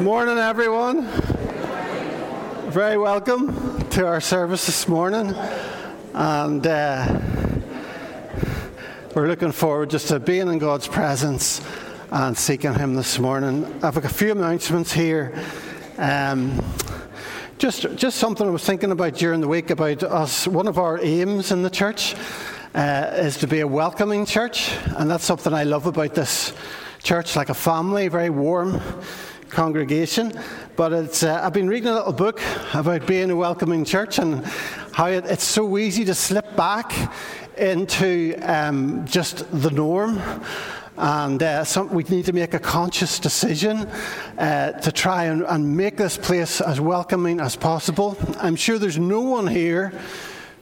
Morning, everyone. Very welcome to our service this morning, and uh, we're looking forward just to being in God's presence and seeking Him this morning. I've a few announcements here. Um, just, just something I was thinking about during the week about us. One of our aims in the church uh, is to be a welcoming church, and that's something I love about this church, like a family, very warm congregation. But it's, uh, I've been reading a little book about being a welcoming church and how it, it's so easy to slip back into um, just the norm. And uh, some, we need to make a conscious decision uh, to try and, and make this place as welcoming as possible. I'm sure there's no one here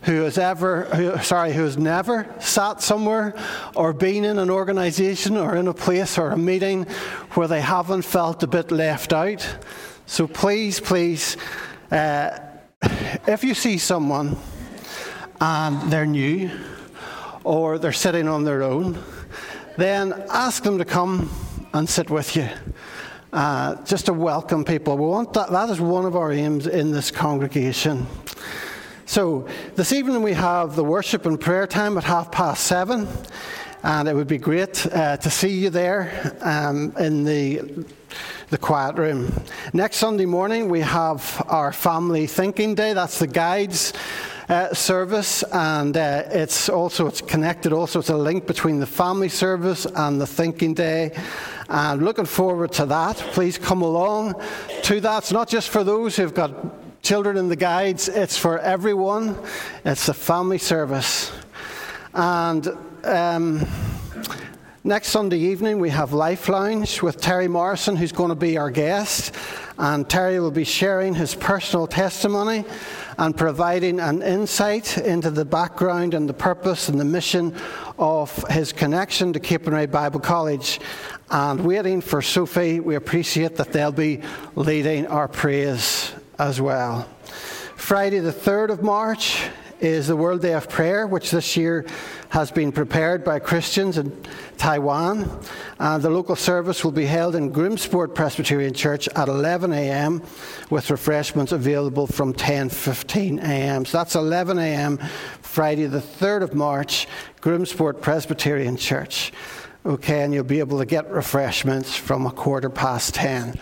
who has ever, who, sorry, who has never sat somewhere or been in an organisation or in a place or a meeting where they haven't felt a bit left out. So please, please, uh, if you see someone and they're new or they're sitting on their own, then ask them to come and sit with you. Uh, just to welcome people. We want that, that is one of our aims in this congregation. So, this evening we have the worship and prayer time at half past seven, and it would be great uh, to see you there um, in the, the quiet room. Next Sunday morning we have our family thinking day, that's the guides. Uh, service, and uh, it's also it's connected. Also, it's a link between the family service and the thinking day. And looking forward to that. Please come along to that. It's not just for those who've got children in the guides, it's for everyone. It's a family service. And um, next Sunday evening, we have Life Lounge with Terry Morrison, who's going to be our guest. And Terry will be sharing his personal testimony and providing an insight into the background and the purpose and the mission of his connection to Capernwray Bible College. And waiting for Sophie, we appreciate that they'll be leading our praise as well. Friday, the 3rd of March, is the World Day of Prayer, which this year has been prepared by Christians in Taiwan. And the local service will be held in Groomsport Presbyterian Church at 11 a.m. with refreshments available from 10:15 a.m. So that's 11 a.m. Friday, the 3rd of March, Groomsport Presbyterian Church. Okay, and you'll be able to get refreshments from a quarter past 10.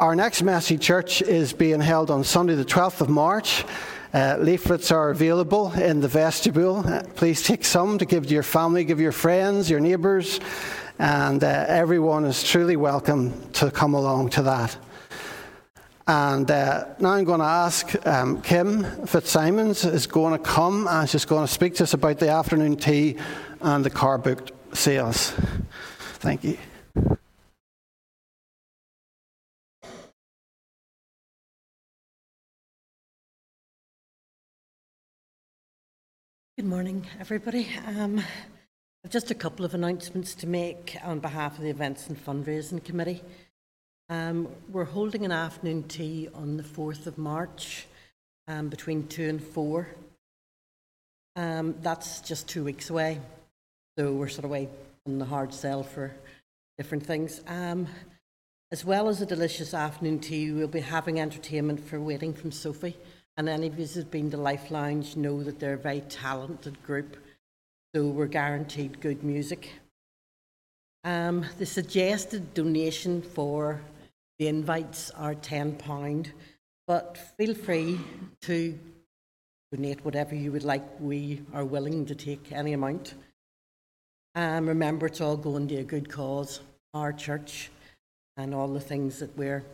Our next Messy Church is being held on Sunday, the 12th of March. Uh, leaflets are available in the vestibule. Uh, please take some to give to your family, give your friends, your neighbours, and uh, everyone is truly welcome to come along to that. And uh, now I'm going to ask um, Kim Fitzsimons is going to come and she's going to speak to us about the afternoon tea and the car boot sales. Thank you. Good morning, everybody. Um, I've just a couple of announcements to make on behalf of the Events and Fundraising Committee. Um, we're holding an afternoon tea on the 4th of March um, between 2 and 4. Um, that's just two weeks away, so we're sort of away on the hard sell for different things. Um, as well as a delicious afternoon tea, we'll be having entertainment for Waiting from Sophie and any of you who've been to Life Lounge know that they're a very talented group, so we're guaranteed good music. Um, the suggested donation for the invites are £10, but feel free to donate whatever you would like. We are willing to take any amount. Um, remember, it's all going to a good cause, our church, and all the things that we're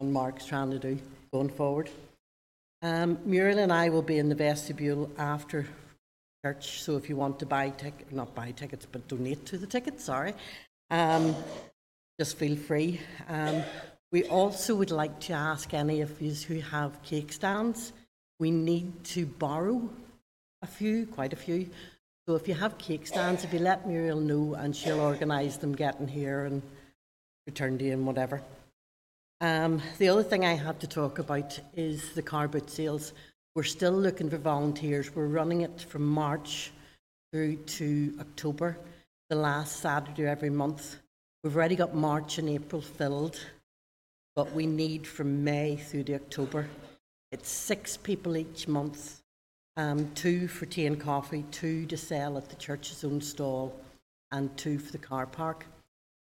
on Mark's trying to do going forward. Um, Muriel and I will be in the vestibule after church, so if you want to buy tickets, not buy tickets, but donate to the tickets, sorry, um, just feel free. Um, we also would like to ask any of you who have cake stands, we need to borrow a few, quite a few. So if you have cake stands, if you let Muriel know and she'll organise them getting here and return to you and whatever. Um, the other thing I have to talk about is the car boot sales. We're still looking for volunteers. We're running it from March through to October, the last Saturday every month. We've already got March and April filled. but we need from May through to October. It's six people each month, um, two for tea and coffee, two to sell at the church's own stall, and two for the car park.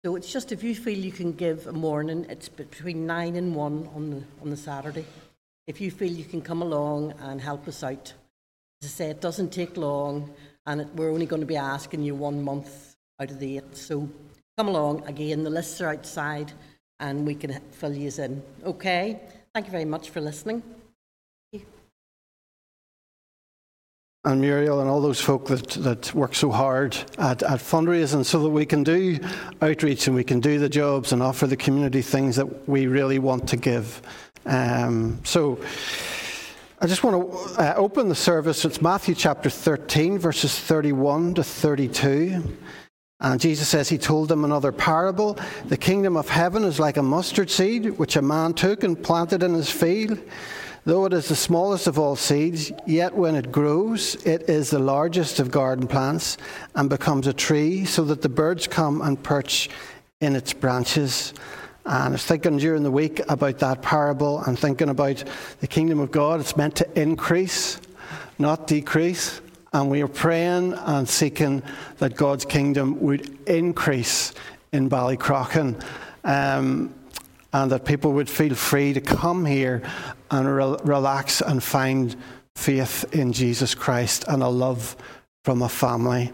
So it's just if you feel you can give a morning, it's between nine and one on the on the Saturday. If you feel you can come along and help us out, as I say, it doesn't take long, and it, we're only going to be asking you one month out of the eight. So come along again. The lists are outside, and we can fill you in. Okay. Thank you very much for listening. And Muriel and all those folk that, that work so hard at, at fundraising so that we can do outreach and we can do the jobs and offer the community things that we really want to give. Um, so I just want to uh, open the service. It's Matthew chapter 13, verses 31 to 32. And Jesus says, He told them another parable. The kingdom of heaven is like a mustard seed, which a man took and planted in his field. Though it is the smallest of all seeds, yet when it grows, it is the largest of garden plants and becomes a tree, so that the birds come and perch in its branches. And I was thinking during the week about that parable and thinking about the kingdom of God. It's meant to increase, not decrease. And we are praying and seeking that God's kingdom would increase in Ballycrochan. Um, and that people would feel free to come here and re- relax and find faith in Jesus Christ and a love from a family.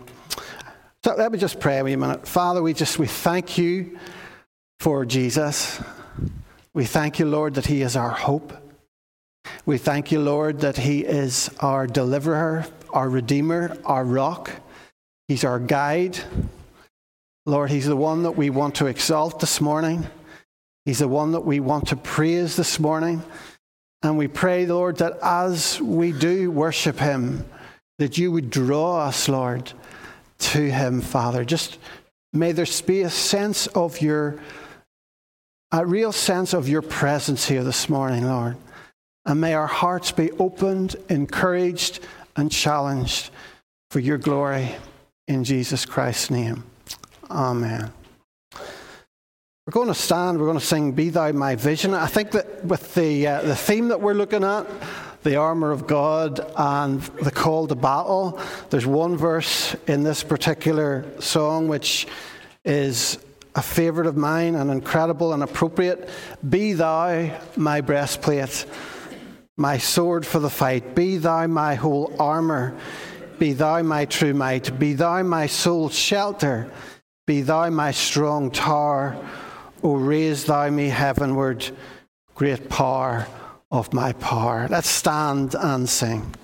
So let me just pray a minute. Father, we just we thank you for Jesus. We thank you, Lord, that He is our hope. We thank you, Lord, that He is our deliverer, our redeemer, our rock. He's our guide. Lord, He's the one that we want to exalt this morning. He's the one that we want to praise this morning. And we pray, Lord, that as we do worship Him, that you would draw us, Lord, to Him, Father. Just may there be a sense of your, a real sense of your presence here this morning, Lord. And may our hearts be opened, encouraged, and challenged for your glory in Jesus Christ's name. Amen. We're going to stand, we're going to sing Be Thou My Vision. I think that with the, uh, the theme that we're looking at, the armour of God and the call to battle, there's one verse in this particular song which is a favourite of mine and incredible and appropriate. Be Thou my breastplate, my sword for the fight. Be Thou my whole armour. Be Thou my true might. Be Thou my soul's shelter. Be Thou my strong tower. O raise thou me heavenward, great power of my power. Let's stand and sing.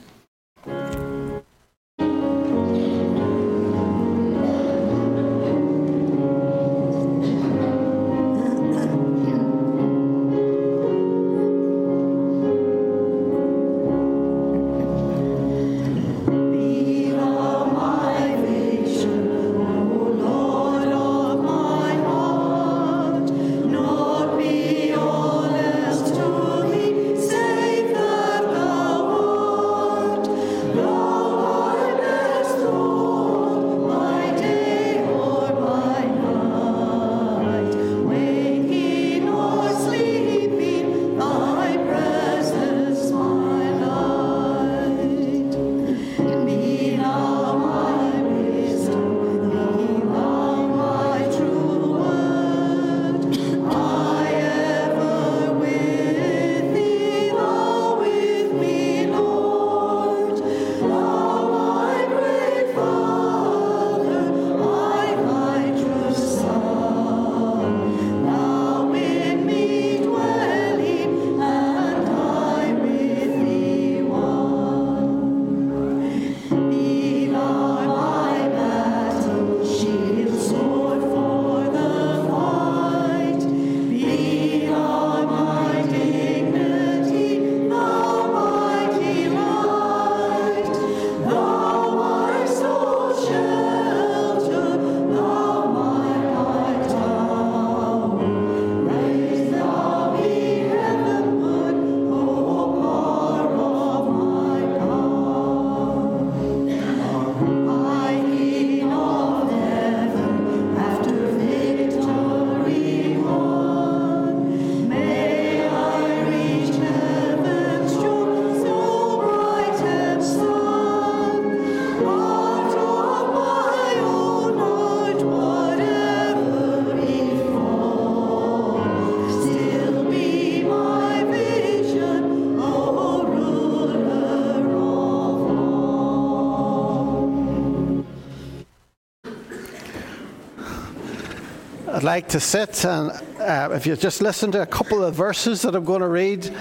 Would like to sit and uh, if you just listen to a couple of verses that I'm going to read,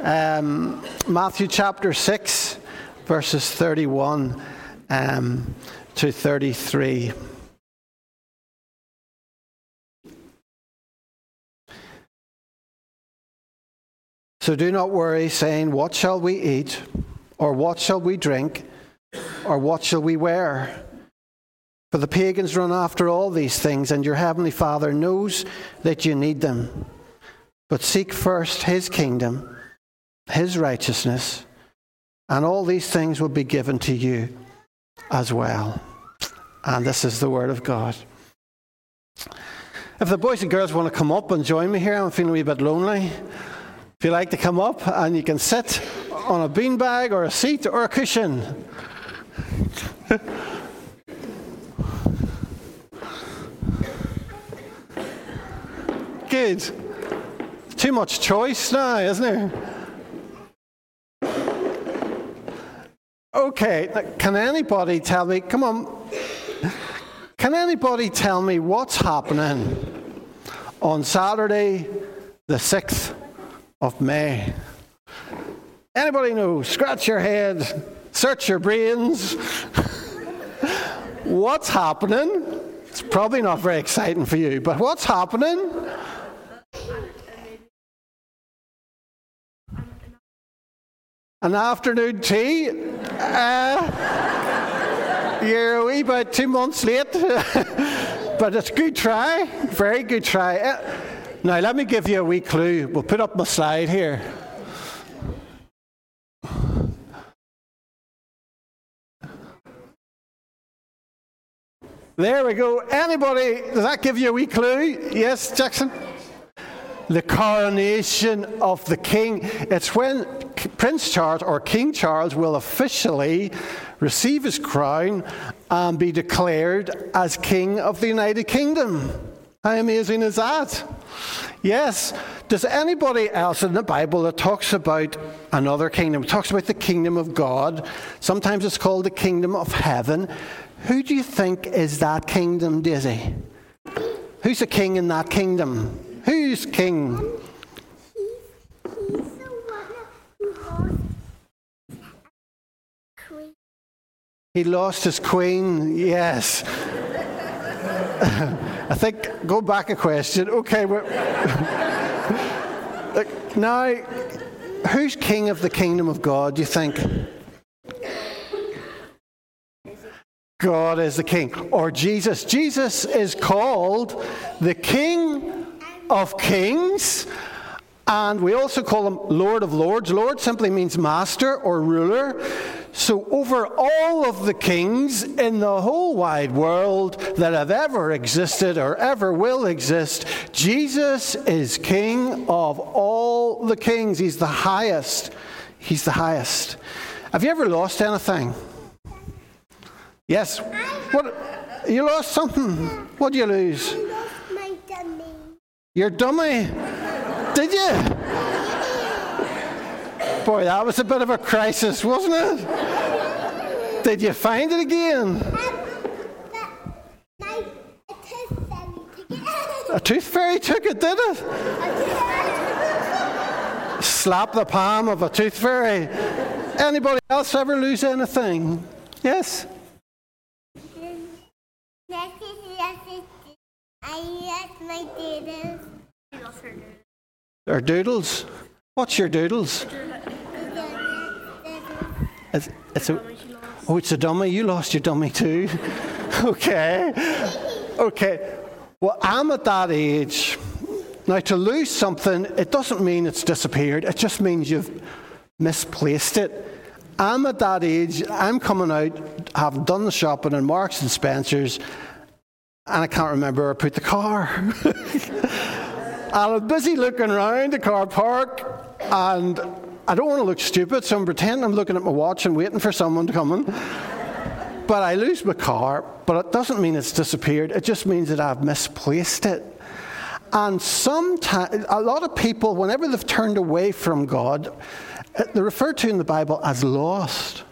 um, Matthew chapter 6, verses 31 um, to 33. So do not worry, saying, What shall we eat? Or what shall we drink? Or what shall we wear? For the pagans run after all these things, and your heavenly Father knows that you need them. But seek first his kingdom, his righteousness, and all these things will be given to you as well. And this is the word of God. If the boys and girls want to come up and join me here, I'm feeling a wee bit lonely. If you like to come up and you can sit on a beanbag or a seat or a cushion. Good. Too much choice now, isn't there? Okay, can anybody tell me, come on, can anybody tell me what's happening on Saturday, the 6th of May. Anybody know? Scratch your head, search your brains. what's happening? It's probably not very exciting for you, but what's happening? An afternoon tea. Uh, you're a wee bit two months late, but it's a good try. Very good try. Uh, now, let me give you a wee clue. We'll put up my slide here. There we go. Anybody, does that give you a wee clue? Yes, Jackson? The coronation of the king. It's when Prince Charles or King Charles will officially receive his crown and be declared as King of the United Kingdom. How amazing is that? Yes. Does anybody else in the Bible that talks about another kingdom, talks about the kingdom of God, sometimes it's called the kingdom of heaven. Who do you think is that kingdom, Daisy? Who's the king in that kingdom? Who's king? He lost his queen, yes. I think, go back a question. Okay, now, who's king of the kingdom of God, do you think? God is the king. Or Jesus. Jesus is called the King of Kings. And we also call him Lord of Lords. Lord simply means master or ruler. So, over all of the kings in the whole wide world that have ever existed or ever will exist, Jesus is King of all the kings. He's the highest. He's the highest. Have you ever lost anything? Yes. What? You lost something. What did you lose? I lost my dummy. Your dummy. Did you? Boy, that was a bit of a crisis, wasn't it? Did you find it again? A tooth fairy took it, did it? Slap the palm of a tooth fairy. Anybody else ever lose anything? Yes? I lost my doodles. Or doodles? What's your doodles? It's, it's a, oh, it's a dummy. You lost your dummy too. okay. Okay. Well, I'm at that age. Now, to lose something, it doesn't mean it's disappeared, it just means you've misplaced it. I'm at that age, I'm coming out, having done the shopping in Marks and Spencer's, and I can't remember where I put the car. and I'm busy looking around the car park, and I don't want to look stupid, so I'm pretending I'm looking at my watch and waiting for someone to come in. But I lose my car, but it doesn't mean it's disappeared. It just means that I've misplaced it. And sometimes, a lot of people, whenever they've turned away from God, uh, they're referred to in the Bible as lost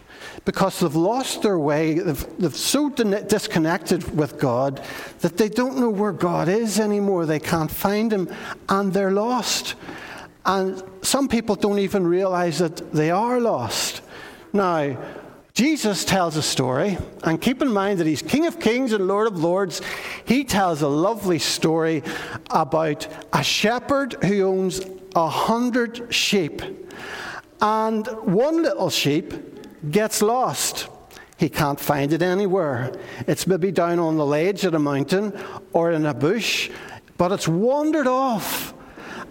because they've lost their way. They've, they've so disconnected with God that they don't know where God is anymore. They can't find Him and they're lost. And some people don't even realize that they are lost. Now, Jesus tells a story, and keep in mind that he's King of Kings and Lord of Lords. He tells a lovely story about a shepherd who owns a hundred sheep. And one little sheep gets lost. He can't find it anywhere. It's maybe down on the ledge of a mountain or in a bush, but it's wandered off.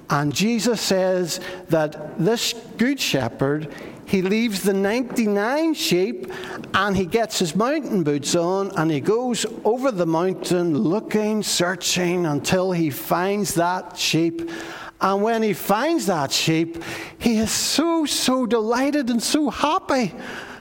And Jesus says that this good shepherd, he leaves the 99 sheep and he gets his mountain boots on and he goes over the mountain looking, searching until he finds that sheep. And when he finds that sheep, he is so, so delighted and so happy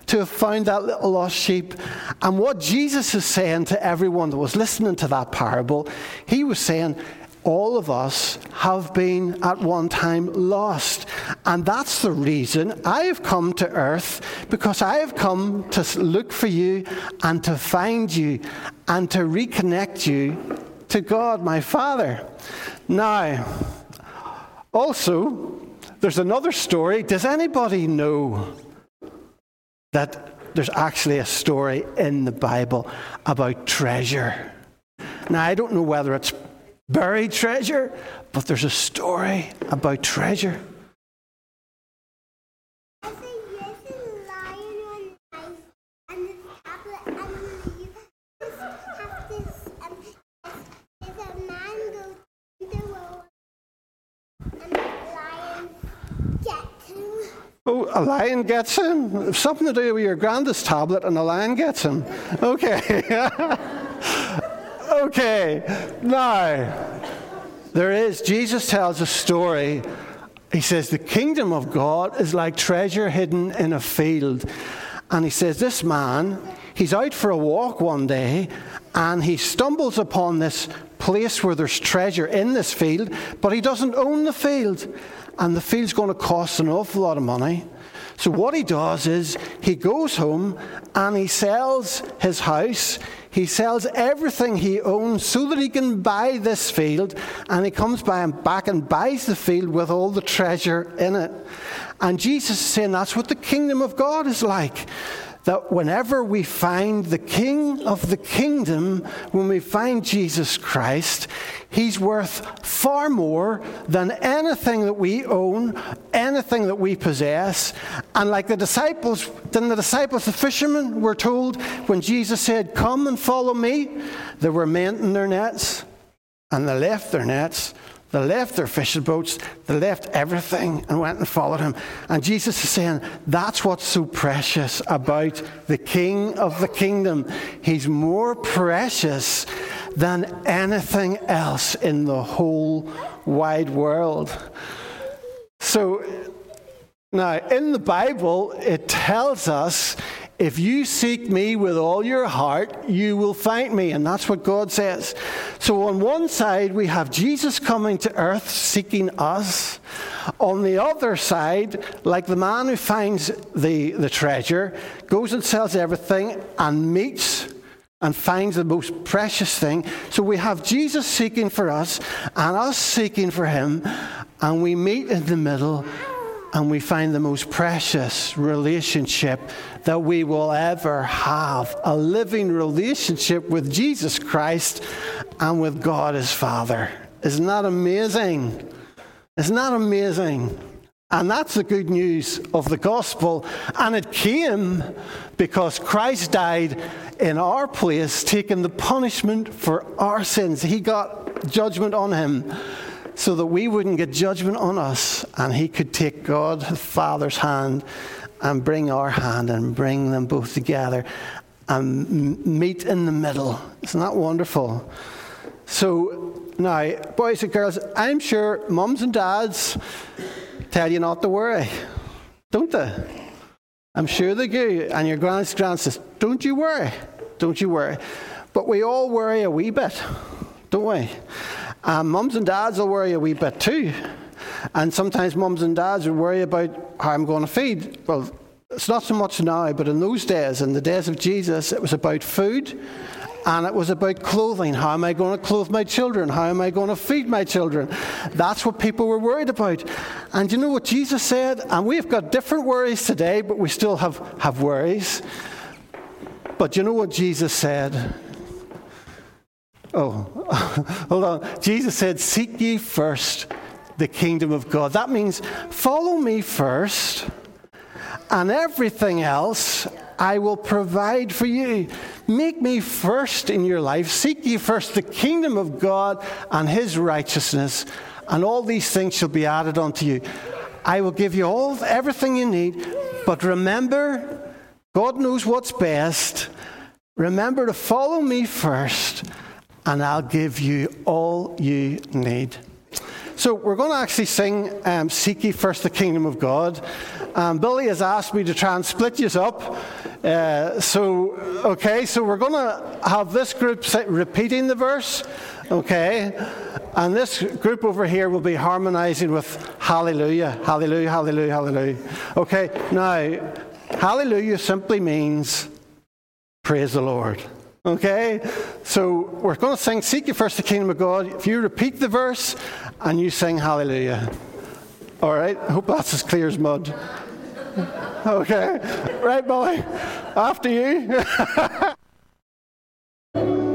to have found that little lost sheep. And what Jesus is saying to everyone that was listening to that parable, he was saying, all of us have been at one time lost. And that's the reason I have come to earth, because I have come to look for you and to find you and to reconnect you to God, my Father. Now, also, there's another story. Does anybody know that there's actually a story in the Bible about treasure? Now, I don't know whether it's buried treasure, but there's a story about treasure. Oh, a lion gets him? Something to do with your grandest tablet and a lion gets him. Okay. okay. Now, there is, Jesus tells a story. He says, The kingdom of God is like treasure hidden in a field. And he says, This man, he's out for a walk one day and he stumbles upon this place where there's treasure in this field, but he doesn't own the field and the field's going to cost an awful lot of money. So, what he does is he goes home and he sells his house, he sells everything he owns so that he can buy this field, and he comes back and buys the field with all the treasure in it. And Jesus is saying that's what the kingdom of God is like that whenever we find the King of the kingdom, when we find Jesus Christ, he's worth far more than anything that we own, anything that we possess. And like the disciples, then the disciples, the fishermen, were told when Jesus said, Come and follow me, they were mending their nets and they left their nets they left their fishing boats, they left everything and went and followed him. And Jesus is saying, that's what's so precious about the King of the kingdom. He's more precious than anything else in the whole wide world. So, now in the Bible, it tells us if you seek me with all your heart, you will find me. And that's what God says. So, on one side, we have Jesus coming to earth seeking us. On the other side, like the man who finds the, the treasure, goes and sells everything and meets and finds the most precious thing. So we have Jesus seeking for us and us seeking for him, and we meet in the middle and we find the most precious relationship that we will ever have a living relationship with Jesus Christ and with God as Father. Isn't that amazing? Isn't that amazing? And that's the good news of the gospel. And it came because Christ died in our place, taking the punishment for our sins. He got judgment on him so that we wouldn't get judgment on us, and He could take God the Father's hand and bring our hand and bring them both together and meet in the middle. Isn't that wonderful? So, now, boys and girls, I'm sure mums and dads tell you not to worry, don't they? I'm sure they do. And your grand says, Don't you worry, don't you worry. But we all worry a wee bit, don't we? Um, mums and dads will worry a wee bit too. And sometimes mums and dads will worry about how I'm going to feed. Well, it's not so much now, but in those days, in the days of Jesus, it was about food and it was about clothing. How am I going to clothe my children? How am I going to feed my children? That's what people were worried about. And you know what Jesus said? And we've got different worries today, but we still have, have worries. But you know what Jesus said? Oh, hold on. Jesus said, Seek ye first the kingdom of God. That means follow me first, and everything else I will provide for you. Make me first in your life. Seek ye first the kingdom of God and his righteousness, and all these things shall be added unto you. I will give you all everything you need, but remember, God knows what's best. Remember to follow me first, and I'll give you all you need. So we're going to actually sing um, Seek Ye First the Kingdom of God. Um, Billy has asked me to try and split you up. Uh, so, okay, so we're going to have this group repeating the verse, okay? And this group over here will be harmonizing with Hallelujah, Hallelujah, Hallelujah, Hallelujah. Okay, now, Hallelujah simply means praise the Lord. Okay? So we're going to sing Seek Ye First the Kingdom of God. If you repeat the verse and you sing Hallelujah. All right? I hope that's as clear as mud. Okay. Right, Molly? After you.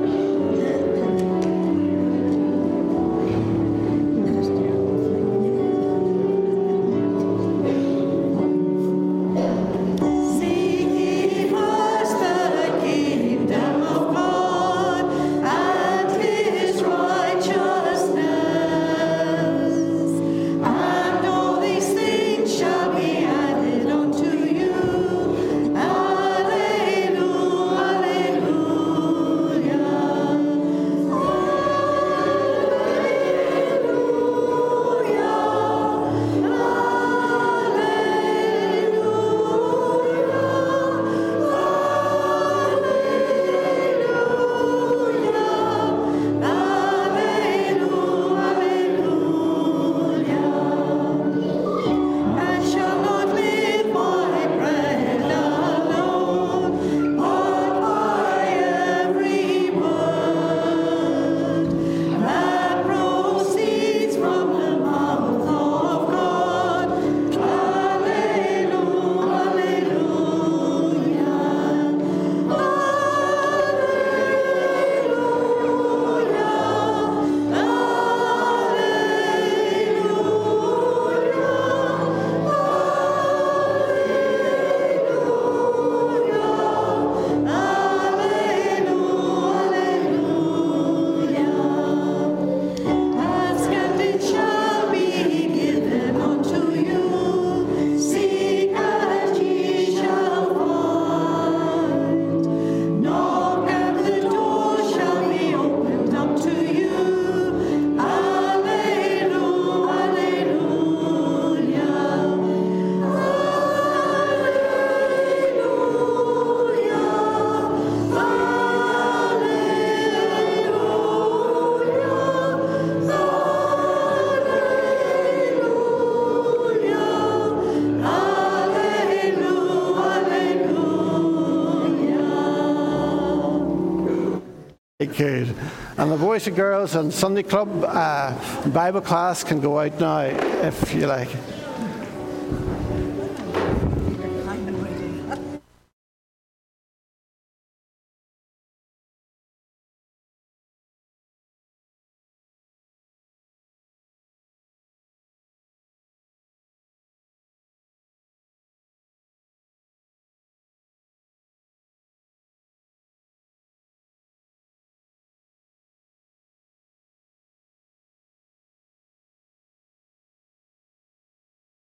And the boys and girls and Sunday club uh, Bible class can go out now if you like.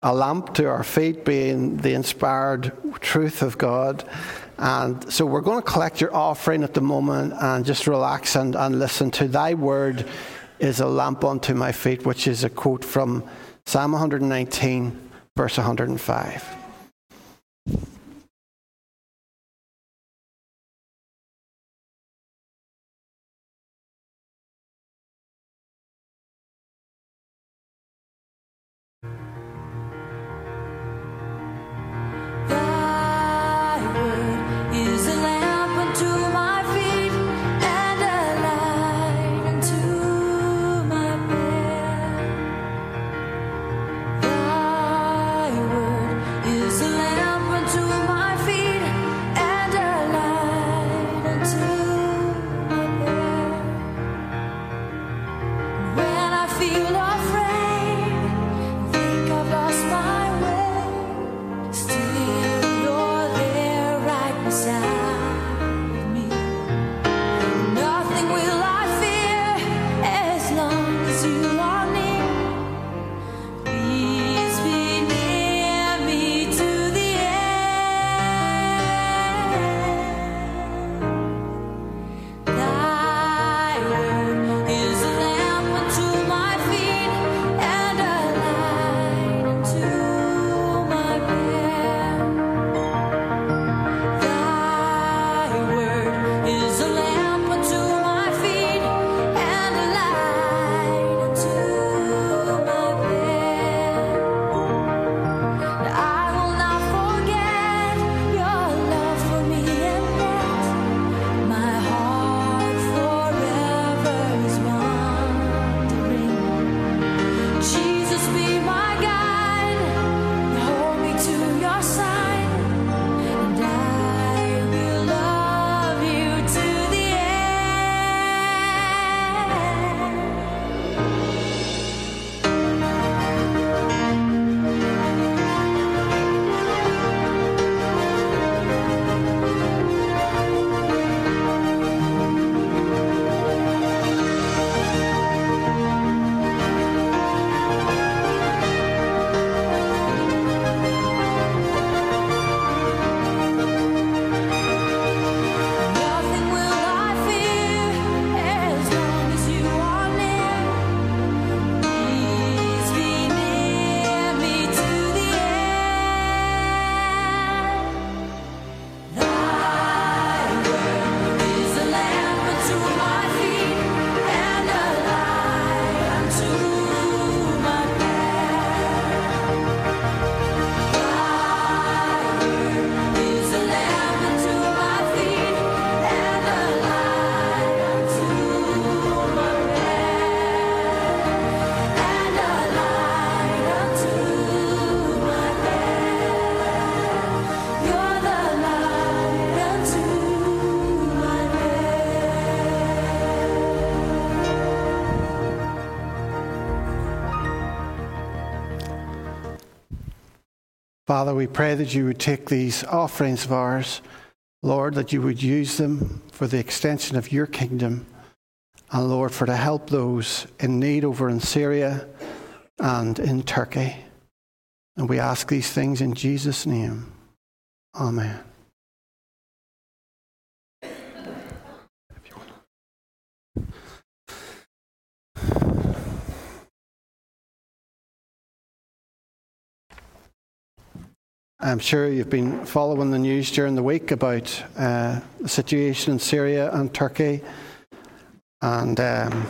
A lamp to our feet being the inspired truth of God. And so we're going to collect your offering at the moment and just relax and, and listen to Thy word is a lamp unto my feet, which is a quote from Psalm 119, verse 105. Father, we pray that you would take these offerings of ours, Lord, that you would use them for the extension of your kingdom, and Lord, for to help those in need over in Syria and in Turkey. And we ask these things in Jesus' name. Amen. I'm sure you've been following the news during the week about uh, the situation in Syria and Turkey. And um,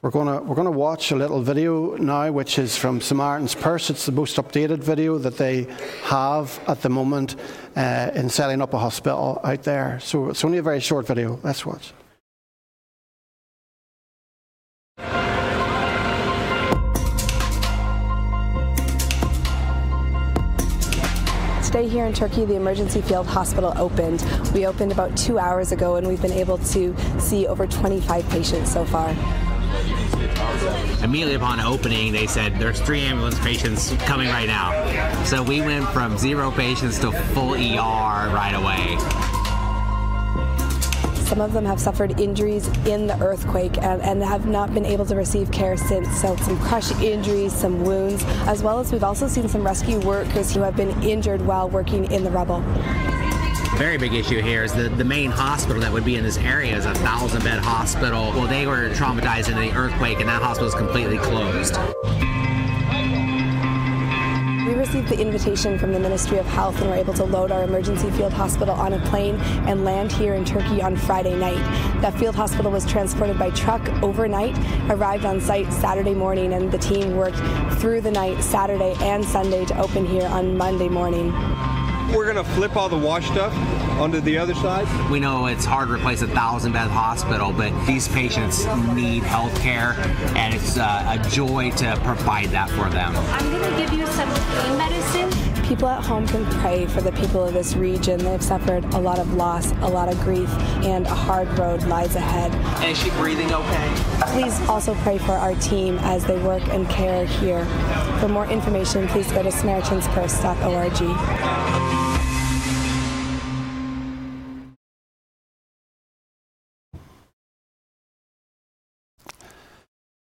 we're going we're gonna watch a little video now, which is from Samaritan's Purse. It's the most updated video that they have at the moment uh, in setting up a hospital out there. So it's only a very short video. Let's watch. Today here in Turkey, the emergency field hospital opened. We opened about two hours ago and we've been able to see over 25 patients so far. Immediately upon opening, they said there's three ambulance patients coming right now. So we went from zero patients to full ER right away. Some of them have suffered injuries in the earthquake and, and have not been able to receive care since. So, some crush injuries, some wounds, as well as we've also seen some rescue workers who have been injured while working in the rubble very big issue here is the, the main hospital that would be in this area is a thousand bed hospital. Well, they were traumatized in the earthquake, and that hospital is completely closed received the invitation from the Ministry of Health and were able to load our emergency field hospital on a plane and land here in Turkey on Friday night. That field hospital was transported by truck overnight, arrived on site Saturday morning, and the team worked through the night Saturday and Sunday to open here on Monday morning. We're going to flip all the wash stuff onto the other side. We know it's hard to replace a thousand bed hospital, but these patients need health care, and it's uh, a joy to provide that for them. I'm going to give you some pain medicine. People at home can pray for the people of this region. They've suffered a lot of loss, a lot of grief, and a hard road lies ahead. And is she breathing okay? Please also pray for our team as they work and care here. For more information, please go to SamaritansPurse.org.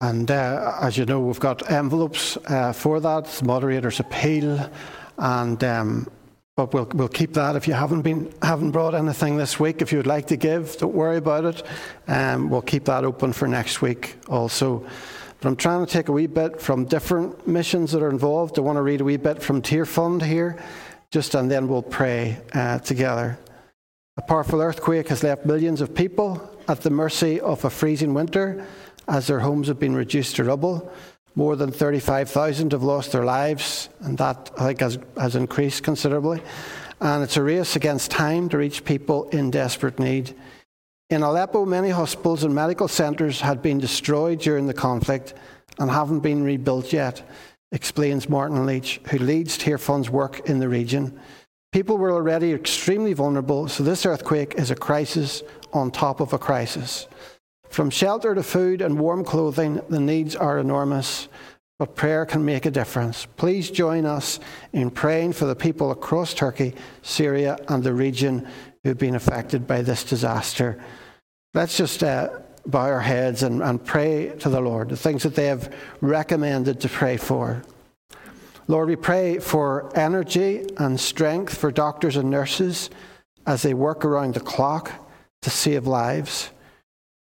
And uh, as you know, we've got envelopes uh, for that, the moderator's appeal, and um, but we'll we'll keep that. If you haven't been haven't brought anything this week, if you would like to give, don't worry about it. Um, we'll keep that open for next week also. But I'm trying to take a wee bit from different missions that are involved. I want to read a wee bit from Tearfund here, just and then we'll pray uh, together. A powerful earthquake has left millions of people at the mercy of a freezing winter as their homes have been reduced to rubble. More than 35,000 have lost their lives, and that I think has, has increased considerably. And it's a race against time to reach people in desperate need. In Aleppo, many hospitals and medical centres had been destroyed during the conflict and haven't been rebuilt yet, explains Martin Leach, who leads Tearfund's work in the region. People were already extremely vulnerable, so this earthquake is a crisis on top of a crisis. From shelter to food and warm clothing, the needs are enormous, but prayer can make a difference. Please join us in praying for the people across Turkey, Syria, and the region who've been affected by this disaster. Let's just uh, bow our heads and, and pray to the Lord, the things that they have recommended to pray for. Lord, we pray for energy and strength for doctors and nurses as they work around the clock to save lives.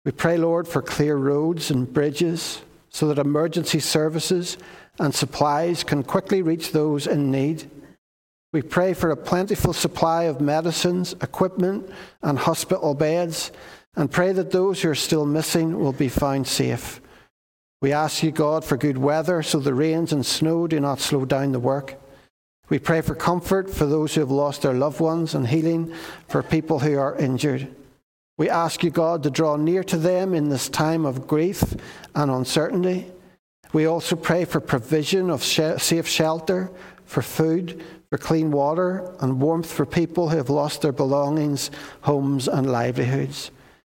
We pray, Lord, for clear roads and bridges so that emergency services and supplies can quickly reach those in need. We pray for a plentiful supply of medicines, equipment, and hospital beds, and pray that those who are still missing will be found safe. We ask you, God, for good weather so the rains and snow do not slow down the work. We pray for comfort for those who have lost their loved ones and healing for people who are injured. We ask you, God, to draw near to them in this time of grief and uncertainty. We also pray for provision of safe shelter, for food, for clean water, and warmth for people who have lost their belongings, homes, and livelihoods.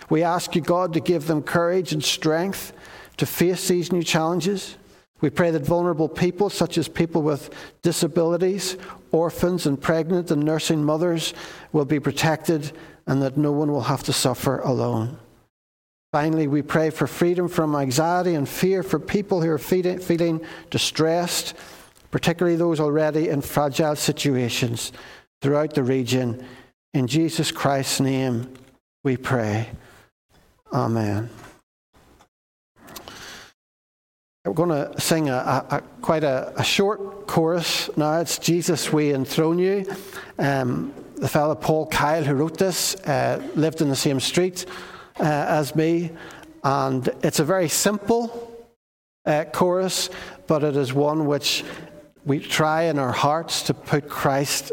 We ask you, God, to give them courage and strength to face these new challenges. We pray that vulnerable people, such as people with disabilities, orphans, and pregnant and nursing mothers, will be protected and that no one will have to suffer alone. Finally, we pray for freedom from anxiety and fear for people who are feeling distressed, particularly those already in fragile situations throughout the region. In Jesus Christ's name, we pray. Amen. We're going to sing a, a, a quite a, a, short chorus now. It's Jesus, we enthrone you. Um, the fellow Paul Kyle who wrote this uh, lived in the same street uh, as me, and it's a very simple uh, chorus, but it is one which we try in our hearts to put Christ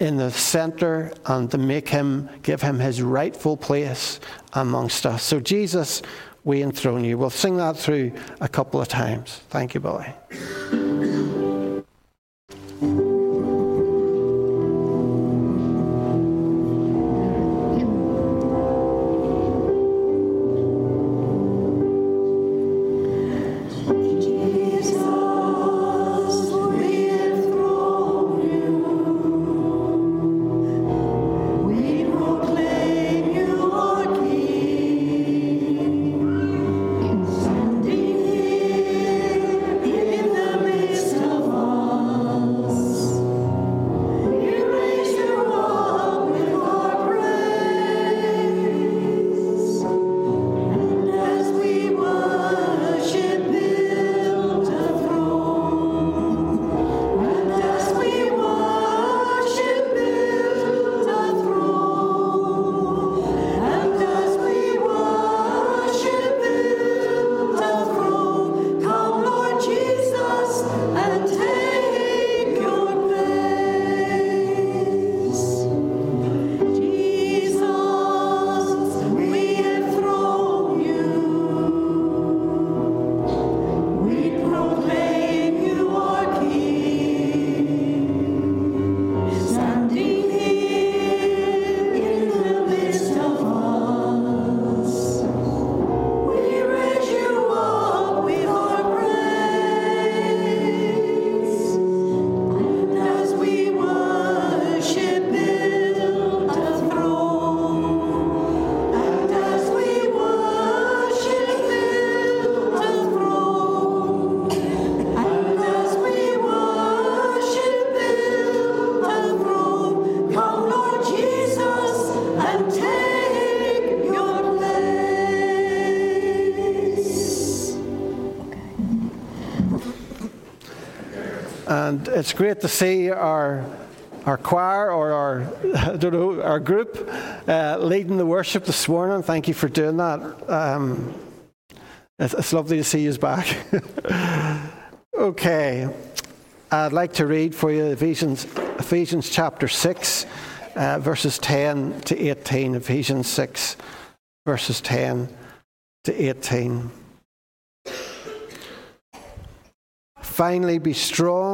in the center and to make him give him his rightful place amongst us. So Jesus we enthrone you. We'll sing that through a couple of times. Thank you, Billy. It's great to see our, our choir or our, know, our group uh, leading the worship this morning. Thank you for doing that. Um, it's, it's lovely to see you back. okay. I'd like to read for you Ephesians, Ephesians chapter 6, uh, verses 10 to 18. Ephesians 6, verses 10 to 18. Finally, be strong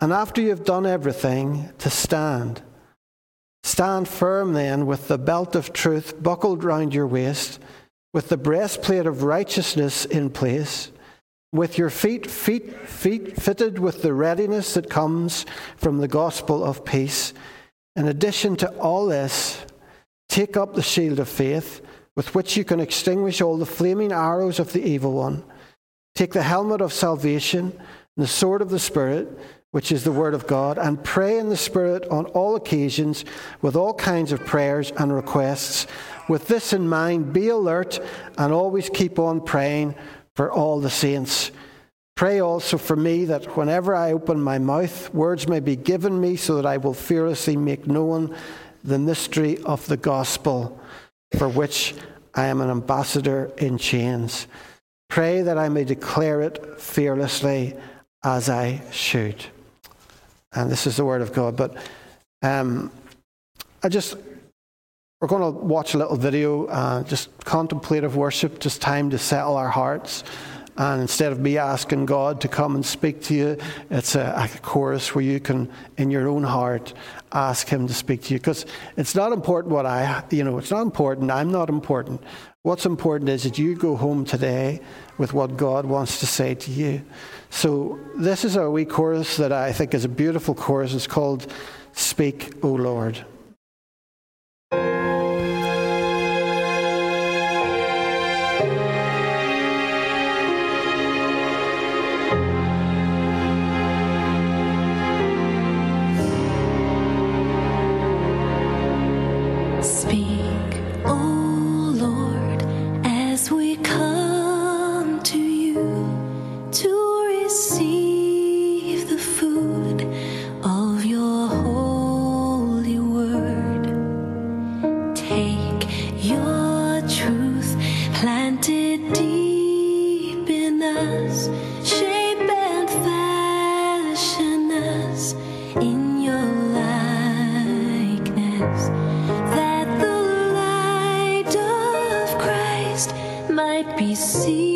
And after you've done everything, to stand. Stand firm then with the belt of truth buckled round your waist, with the breastplate of righteousness in place, with your feet, feet, feet fitted with the readiness that comes from the gospel of peace. In addition to all this, take up the shield of faith, with which you can extinguish all the flaming arrows of the evil one. Take the helmet of salvation the sword of the Spirit which is the Word of God, and pray in the Spirit on all occasions with all kinds of prayers and requests. With this in mind, be alert and always keep on praying for all the saints. Pray also for me that whenever I open my mouth, words may be given me so that I will fearlessly make known the mystery of the gospel, for which I am an ambassador in chains. Pray that I may declare it fearlessly as I should. And this is the word of God. But um, I just, we're going to watch a little video, uh, just contemplative worship, just time to settle our hearts. And instead of me asking God to come and speak to you, it's a, a chorus where you can, in your own heart, ask Him to speak to you. Because it's not important what I, you know, it's not important. I'm not important. What's important is that you go home today with what God wants to say to you. So this is our wee chorus that I think is a beautiful chorus. It's called Speak, O Lord. see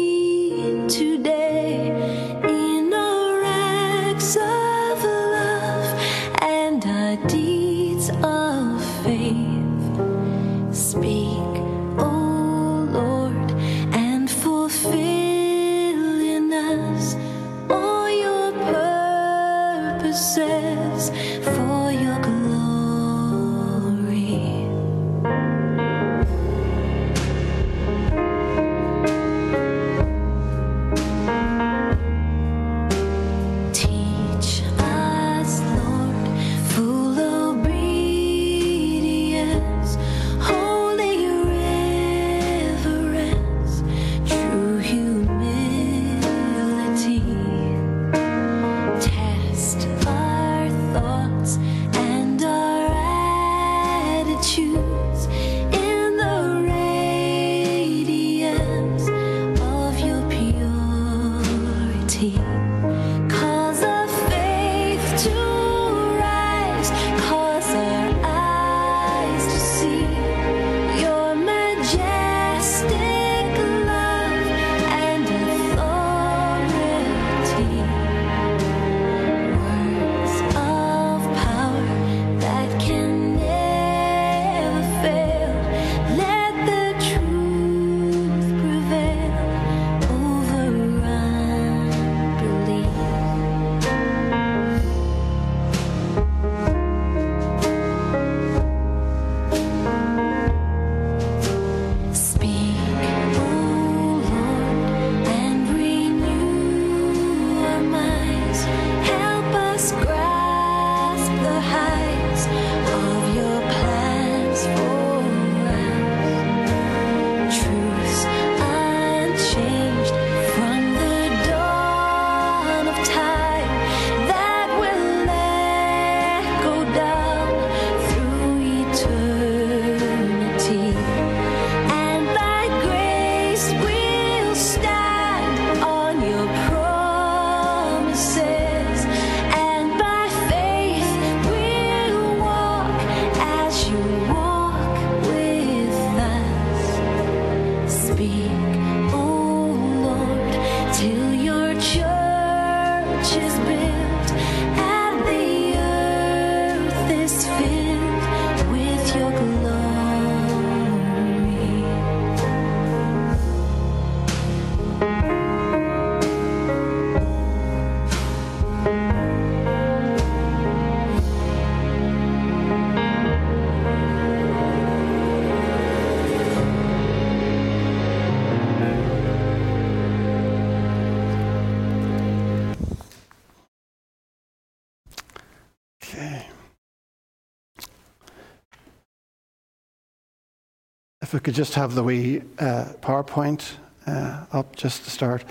We could just have the wee uh, PowerPoint uh, up just to start.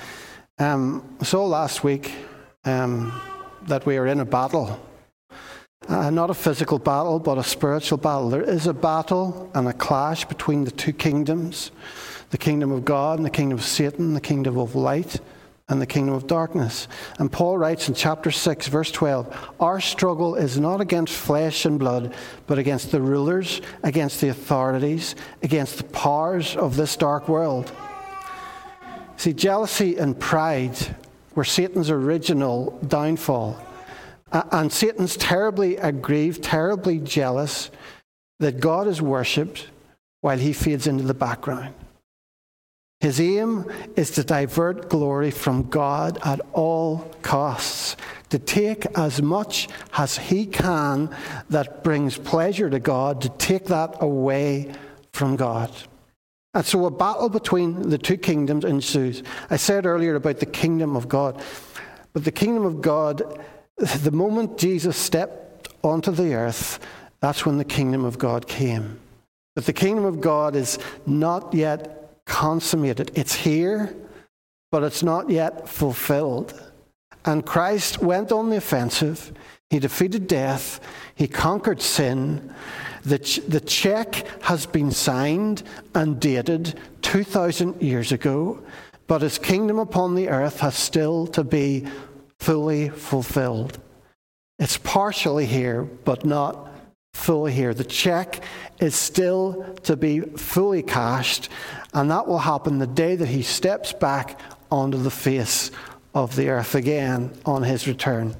Um, saw last week um, that we are in a battle. Uh, not a physical battle, but a spiritual battle. There is a battle and a clash between the two kingdoms the kingdom of God and the kingdom of Satan, the kingdom of light and the kingdom of darkness. And Paul writes in chapter 6, verse 12 Our struggle is not against flesh and blood, but against the rulers, against the authorities, against the powers of this dark world. See, jealousy and pride were Satan's original downfall. And Satan's terribly aggrieved, terribly jealous that God is worshipped while he fades into the background. His aim is to divert glory from God at all costs, to take as much as he can that brings pleasure to God, to take that away from God. And so a battle between the two kingdoms ensues. I said earlier about the kingdom of God, but the kingdom of God, the moment Jesus stepped onto the earth, that's when the kingdom of God came. But the kingdom of God is not yet consummated. It's here, but it's not yet fulfilled. And Christ went on the offensive. He defeated death. He conquered sin. The, ch- the check has been signed and dated 2,000 years ago, but his kingdom upon the earth has still to be fully fulfilled. It's partially here, but not fully here. The check is still to be fully cashed, and that will happen the day that he steps back onto the face of the earth again on his return.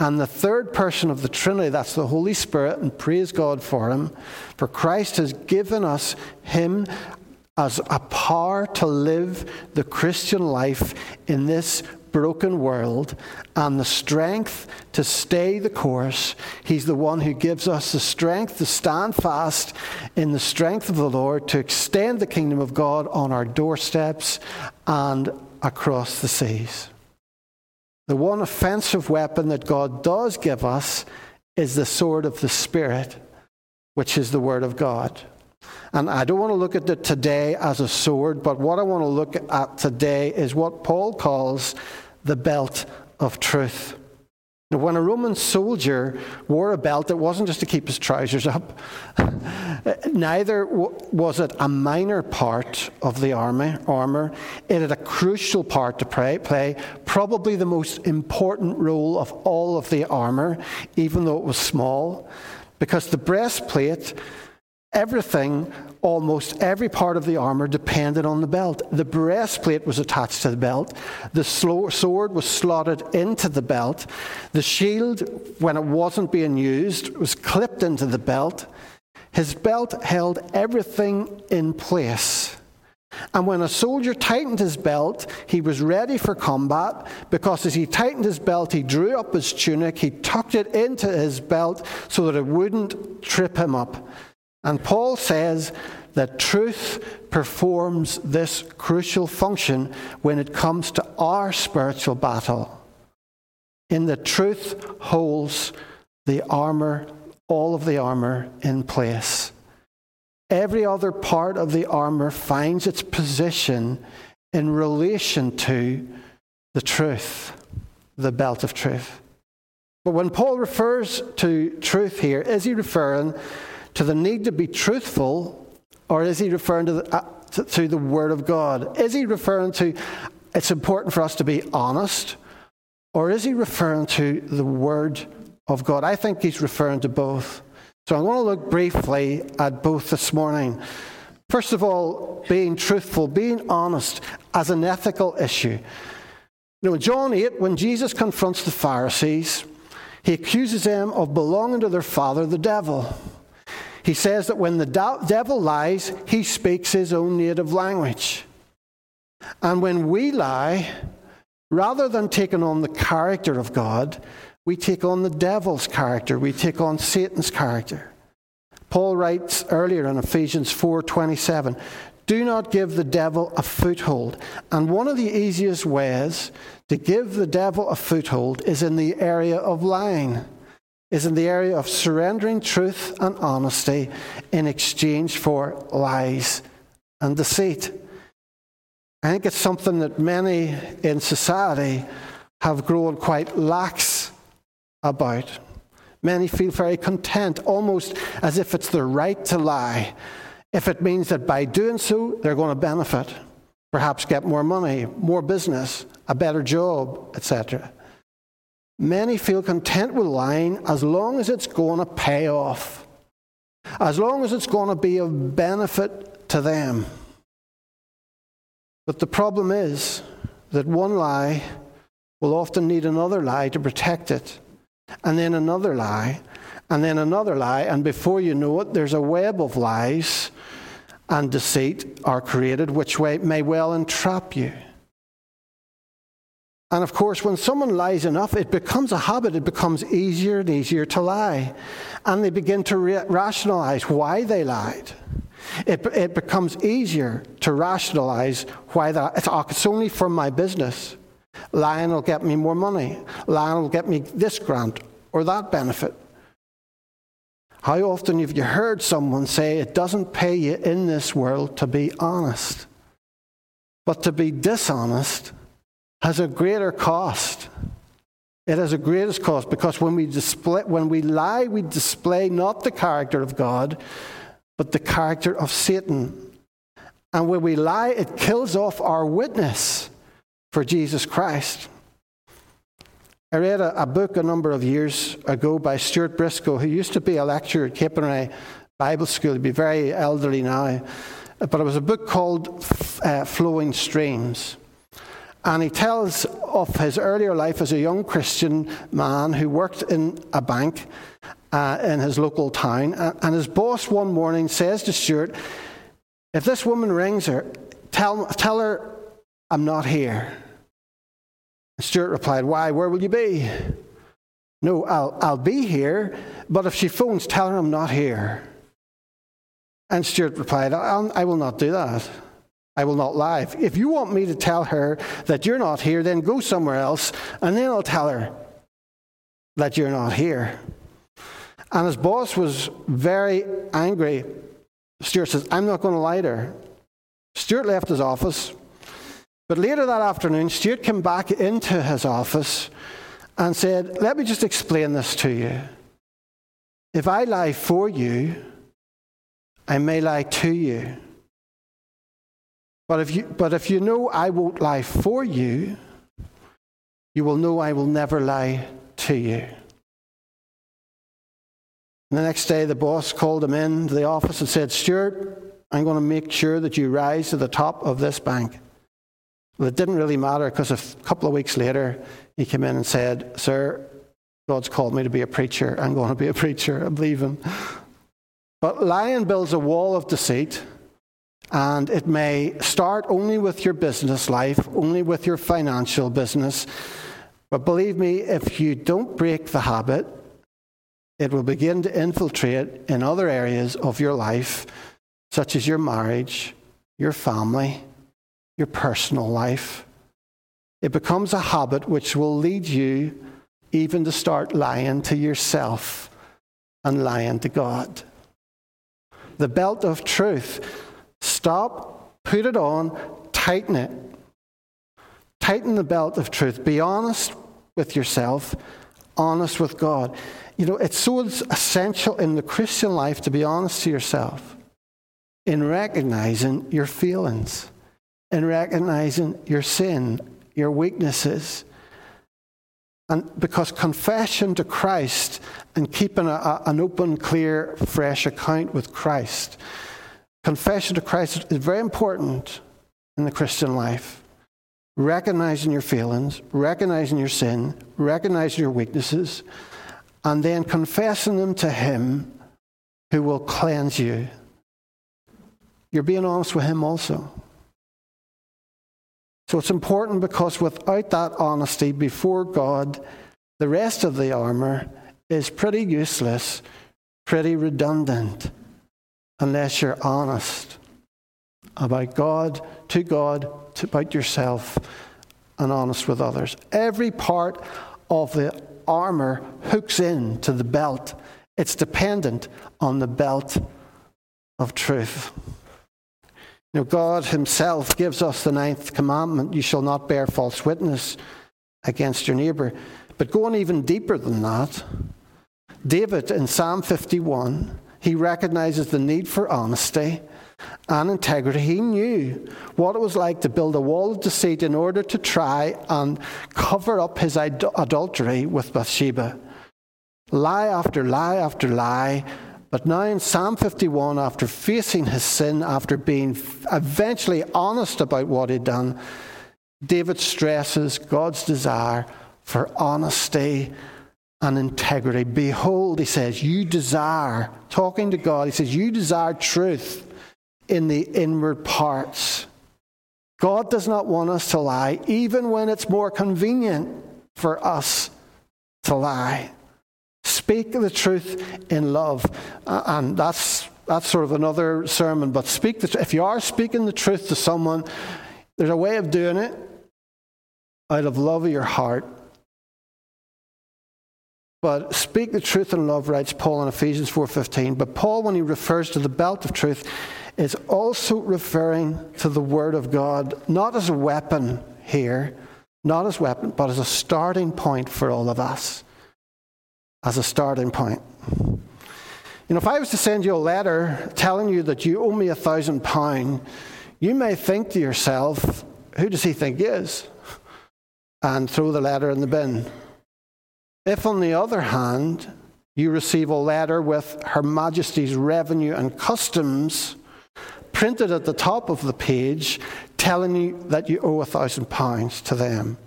And the third person of the Trinity, that's the Holy Spirit, and praise God for him. For Christ has given us him as a power to live the Christian life in this broken world and the strength to stay the course. He's the one who gives us the strength to stand fast in the strength of the Lord, to extend the kingdom of God on our doorsteps and across the seas. The one offensive weapon that God does give us is the sword of the Spirit, which is the Word of God. And I don't want to look at it today as a sword, but what I want to look at today is what Paul calls the belt of truth. Now, when a Roman soldier wore a belt, it wasn't just to keep his trousers up. Neither was it a minor part of the army, armor. It had a crucial part to play, probably the most important role of all of the armor, even though it was small, because the breastplate Everything, almost every part of the armor depended on the belt. The breastplate was attached to the belt. The sword was slotted into the belt. The shield, when it wasn't being used, was clipped into the belt. His belt held everything in place. And when a soldier tightened his belt, he was ready for combat because as he tightened his belt, he drew up his tunic, he tucked it into his belt so that it wouldn't trip him up. And Paul says that truth performs this crucial function when it comes to our spiritual battle. In the truth holds the armor, all of the armor in place. Every other part of the armor finds its position in relation to the truth, the belt of truth. But when Paul refers to truth here, is he referring to the need to be truthful, or is he referring to the, uh, to, the Word of God? Is he referring to it's important for us to be honest, or is he referring to the Word of God? I think he's referring to both. So I'm going to look briefly at both this morning. First of all, being truthful, being honest as an ethical issue. You know, in John 8, when Jesus confronts the Pharisees, he accuses them of belonging to their father, the devil. He says that when the devil lies, he speaks his own native language. And when we lie, rather than taking on the character of God, we take on the devil's character, we take on Satan's character. Paul writes earlier in Ephesians 4:27, "Do not give the devil a foothold." And one of the easiest ways to give the devil a foothold is in the area of lying is in the area of surrendering truth and honesty in exchange for lies and deceit. I think it's something that many in society have grown quite lax about. Many feel very content, almost as if it's their right to lie, if it means that by doing so they're going to benefit. perhaps get more money, more business, a better job, etc. Many feel content with lying as long as it's going to pay off, as long as it's going to be of benefit to them. But the problem is that one lie will often need another lie to protect it, and then another lie, and then another lie, and before you know it, there's a web of lies and deceit are created, which may well entrap you. And of course, when someone lies enough, it becomes a habit. It becomes easier and easier to lie. And they begin to ra- rationalize why they lied. It, it becomes easier to rationalize why that. It's, oh, it's only for my business. Lying will get me more money. Lying will get me this grant or that benefit. How often have you heard someone say it doesn't pay you in this world to be honest? But to be dishonest has a greater cost. It has a greatest cost because when we, display, when we lie, we display not the character of God, but the character of Satan. And when we lie, it kills off our witness for Jesus Christ. I read a, a, book a number of years ago by Stuart Briscoe, who used to be a lecturer at Capernwray Bible School. He'd be very elderly now. But it was a book called uh, Flowing Streams. And he tells of his earlier life as a young Christian man who worked in a bank uh, in his local town. And his boss one morning says to Stuart, If this woman rings her, tell, tell her I'm not here. Stuart replied, Why? Where will you be? No, I'll, I'll be here, but if she phones, tell her I'm not here. And Stuart replied, I will not do that. I will not lie. If you want me to tell her that you're not here, then go somewhere else, and then I'll tell her that you're not here. And his boss was very angry. Stuart says, I'm not going to lie to her. Stuart left his office, but later that afternoon, Stuart came back into his office and said, Let me just explain this to you. If I lie for you, I may lie to you. But if you, but if you know I won't lie for you, you will know I will never lie to you. And the next day, the boss called him in to the office and said, Stuart, I'm going to make sure that you rise to the top of this bank. Well, it didn't really matter because a couple of weeks later, he came in and said, Sir, God's called me to be a preacher. I'm going to be a preacher. I believe him. But lying builds a wall of deceit, and it may start only with your business life, only with your financial business. But believe me, if you don't break the habit, it will begin to infiltrate in other areas of your life, such as your marriage, your family, your personal life. It becomes a habit which will lead you even to start lying to yourself and lying to God. The belt of truth. Stop, put it on, tighten it. Tighten the belt of truth. Be honest with yourself, honest with God. You know, it's so essential in the Christian life to be honest to yourself in recognizing your feelings in recognizing your sin, your weaknesses. And because confession to Christ and keeping a, a, an open, clear, fresh account with Christ, confession to Christ is very important in the Christian life. Recognizing your feelings, recognizing your sin, recognizing your weaknesses, and then confessing them to Him who will cleanse you. You're being honest with Him also. So it's important because without that honesty before God, the rest of the armor is pretty useless, pretty redundant, unless you're honest about God, to God, to, about yourself, and honest with others. Every part of the armor hooks in to the belt. It's dependent on the belt of truth. You know, God Himself gives us the ninth commandment you shall not bear false witness against your neighbor. But going even deeper than that, David in Psalm 51, he recognizes the need for honesty and integrity. He knew what it was like to build a wall of deceit in order to try and cover up his adultery with Bathsheba. Lie after lie after lie. But now in Psalm 51, after facing his sin, after being eventually honest about what he'd done, David stresses God's desire for honesty and integrity. Behold, he says, you desire, talking to God, he says, you desire truth in the inward parts. God does not want us to lie, even when it's more convenient for us to lie. Speak the truth in love. And that's, that's sort of another sermon, but speak the, if you are speaking the truth to someone, there's a way of doing it out of love of your heart. But speak the truth in love, writes Paul in Ephesians 4.15. But Paul, when he refers to the belt of truth, is also referring to the Word of God, not as a weapon here, not as weapon, but as a starting point for all of us. As a starting point. You know, if I was to send you a letter telling you that you owe me a thousand pounds, you may think to yourself, who does he think he is? And throw the letter in the bin. If, on the other hand, you receive a letter with Her Majesty's Revenue and Customs printed at the top of the page telling you that you owe a thousand pounds to them.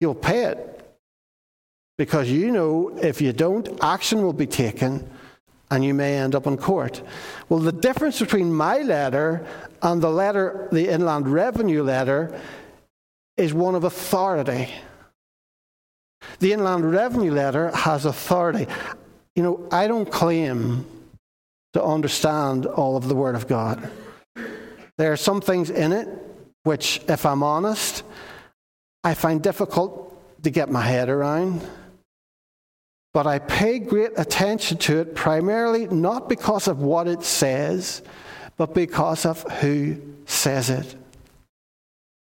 You'll pay it because you know if you don't, action will be taken and you may end up in court. Well, the difference between my letter and the letter, the Inland Revenue letter, is one of authority. The Inland Revenue letter has authority. You know, I don't claim to understand all of the Word of God. There are some things in it which, if I'm honest, I find difficult to get my head around. But I pay great attention to it primarily not because of what it says, but because of who says it.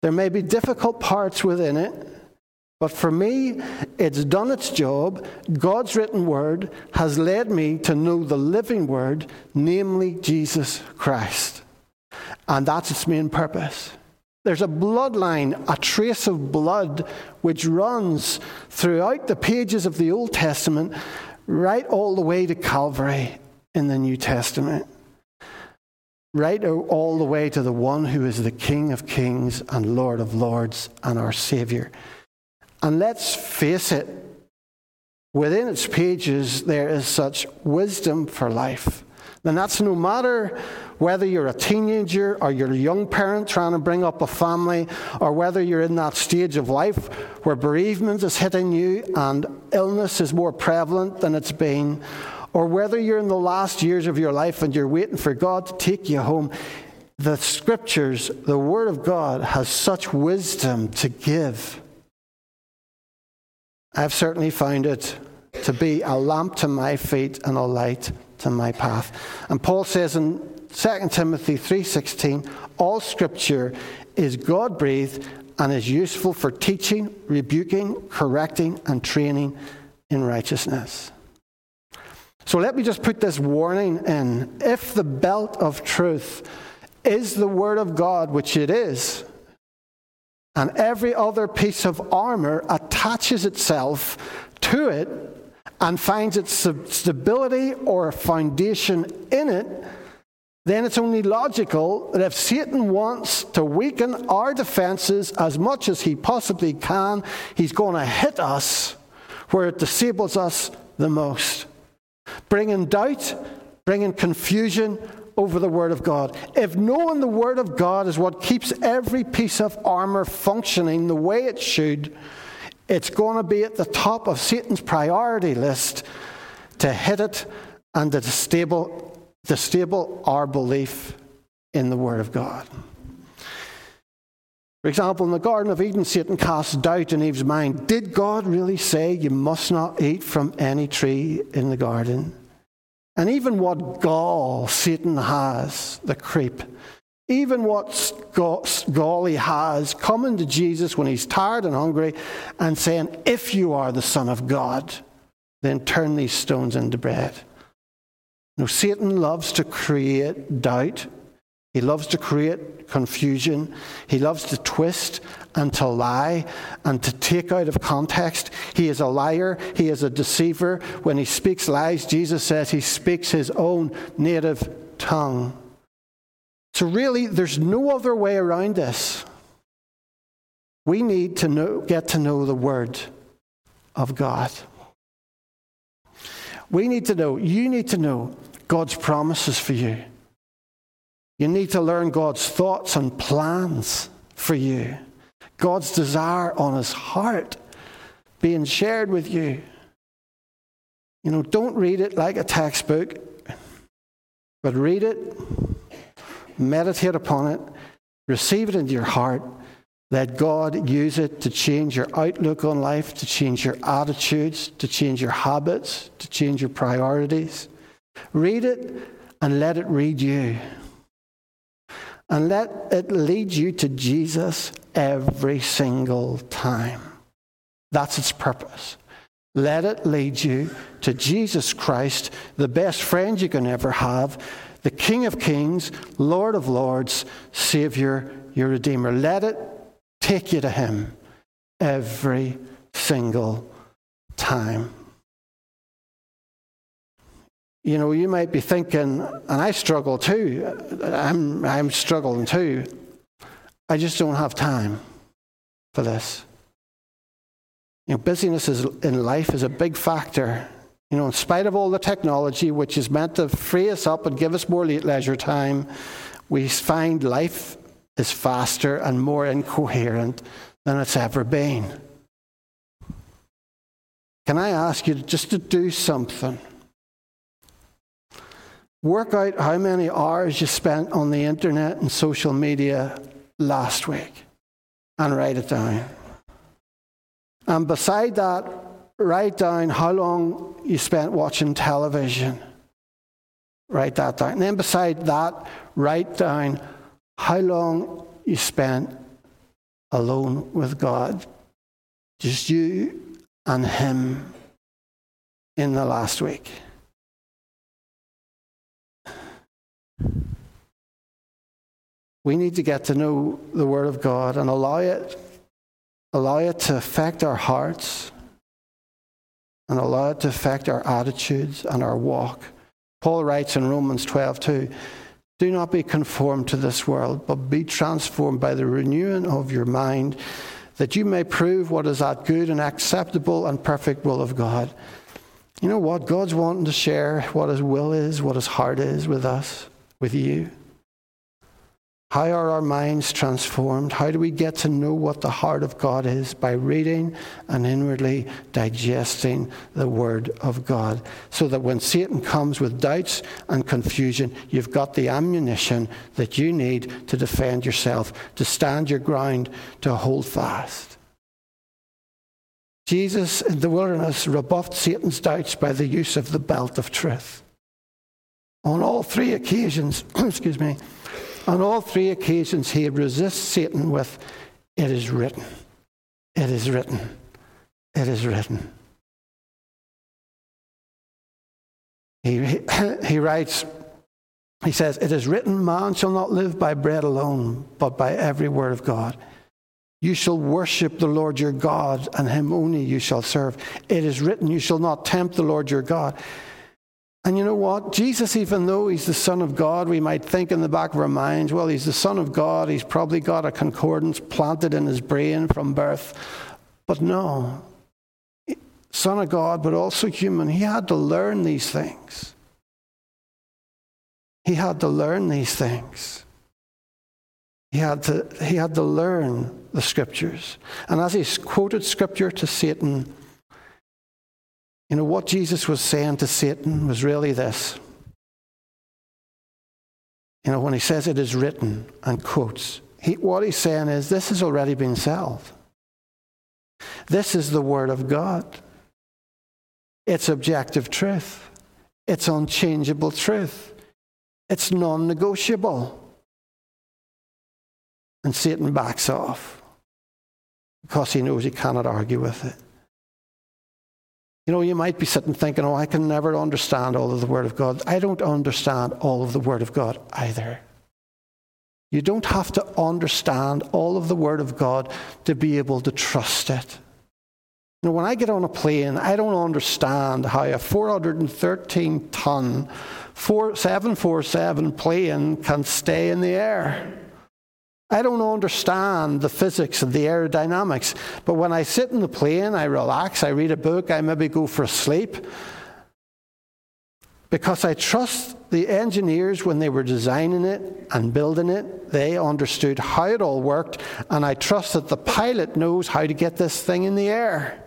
There may be difficult parts within it, but for me, it's done its job. God's written word has led me to know the living word, namely Jesus Christ. And that's its main purpose. There's a bloodline, a trace of blood, which runs throughout the pages of the Old Testament, right all the way to Calvary in the New Testament. Right all the way to the one who is the King of Kings and Lord of Lords and our Savior. And let's face it, within its pages, there is such wisdom for life. And that's no matter whether you're a teenager or you're a young parent trying to bring up a family, or whether you're in that stage of life where bereavement is hitting you and illness is more prevalent than it's been, or whether you're in the last years of your life and you're waiting for God to take you home. The scriptures, the Word of God, has such wisdom to give. I've certainly found it to be a lamp to my feet and a light to my path. And Paul says in 2 Timothy 3:16, all scripture is God-breathed and is useful for teaching, rebuking, correcting and training in righteousness. So let me just put this warning in. If the belt of truth is the word of God, which it is, and every other piece of armor attaches itself to it and finds its stability or foundation in it, then it's only logical that if Satan wants to weaken our defenses as much as he possibly can, he's going to hit us where it disables us the most, bringing doubt, bringing confusion, over the Word of God. If knowing the Word of God is what keeps every piece of armor functioning the way it should, it's going to be at the top of Satan's priority list to hit it and to disable, disable our belief in the Word of God. For example, in the Garden of Eden, Satan cast doubt in Eve's mind. Did God really say you must not eat from any tree in the garden? And even what gall Satan has, the creep, even what gall he has coming to Jesus when he's tired and hungry and saying, If you are the Son of God, then turn these stones into bread. Now, Satan loves to create doubt He loves to create confusion. He loves to twist and to lie and to take out of context. He is a liar. He is a deceiver. When he speaks lies, Jesus says he speaks his own native tongue. So, really, there's no other way around this. We need to know, get to know the Word of God. We need to know, you need to know God's promises for you. You need to learn God's thoughts and plans for you, God's desire on his heart being shared with you. You know, don't read it like a textbook, but read it, meditate upon it, receive it into your heart. Let God use it to change your outlook on life, to change your attitudes, to change your habits, to change your priorities. Read it and let it read you and let it lead you to Jesus every single time. That's its purpose. Let it lead you to Jesus Christ, the best friend you can ever have, the King of Kings, Lord of Lords, Savior, your Redeemer. Let it take you to Him every single time. You know, you might be thinking, and I struggle too, I'm, I'm struggling too. I just don't have time for this. You know, busyness is, in life is a big factor. You know, in spite of all the technology, which is meant to free us up and give us more leisure time, we find life is faster and more incoherent than it's ever been. Can I ask you just to do something? Work out how many hours you spent on the internet and social media last week and write it down. And beside that, write down how long you spent watching television. Write that down. And then beside that, write down how long you spent alone with God. Just you and Him in the last week. We need to get to know the Word of God and allow it, allow it to affect our hearts and allow it to affect our attitudes and our walk. Paul writes in Romans 12, 2, Do not be conformed to this world, but be transformed by the renewing of your mind, that you may prove what is that good and acceptable and perfect will of God. You know what? God's wanting to share what his will is, what his heart is with us, with you. How are our minds transformed? How do we get to know what the heart of God is? By reading and inwardly digesting the Word of God. So that when Satan comes with doubts and confusion, you've got the ammunition that you need to defend yourself, to stand your ground, to hold fast. Jesus in the wilderness rebuffed Satan's doubts by the use of the belt of truth. On all three occasions, excuse me, on all three occasions, he resists Satan with, It is written. It is written. It is written. He, he, he writes, he says, It is written, man shall not live by bread alone, but by every word of God. You shall worship the Lord your God, and him only you shall serve. It is written, You shall not tempt the Lord your God. And you know what? Jesus, even though he's the Son of God, we might think in the back of our minds, well, he's the Son of God. He's probably got a concordance planted in his brain from birth. But no, Son of God, but also human. He had to learn these things. He had to learn these things. He had to, he had to learn the scriptures. And as he quoted scripture to Satan, you know, what Jesus was saying to Satan was really this. You know, when he says it is written and quotes, he, what he's saying is this has already been settled. This is the Word of God. It's objective truth, it's unchangeable truth, it's non negotiable. And Satan backs off because he knows he cannot argue with it. You know, you might be sitting thinking, oh, I can never understand all of the Word of God. I don't understand all of the Word of God either. You don't have to understand all of the Word of God to be able to trust it. Now, when I get on a plane, I don't understand how a 413 ton 747 plane can stay in the air. I don't understand the physics of the aerodynamics, but when I sit in the plane, I relax, I read a book, I maybe go for a sleep. Because I trust the engineers when they were designing it and building it, they understood how it all worked, and I trust that the pilot knows how to get this thing in the air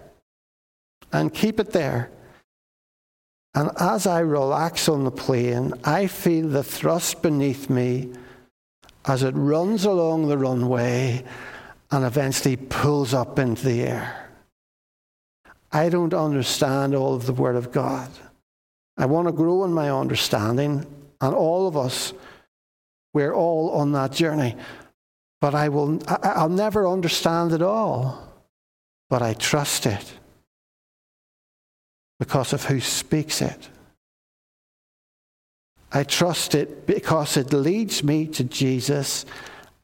and keep it there. And as I relax on the plane, I feel the thrust beneath me as it runs along the runway and eventually pulls up into the air. I don't understand all of the Word of God. I want to grow in my understanding, and all of us, we're all on that journey. But I will, I'll never understand it all, but I trust it because of who speaks it. I trust it because it leads me to Jesus,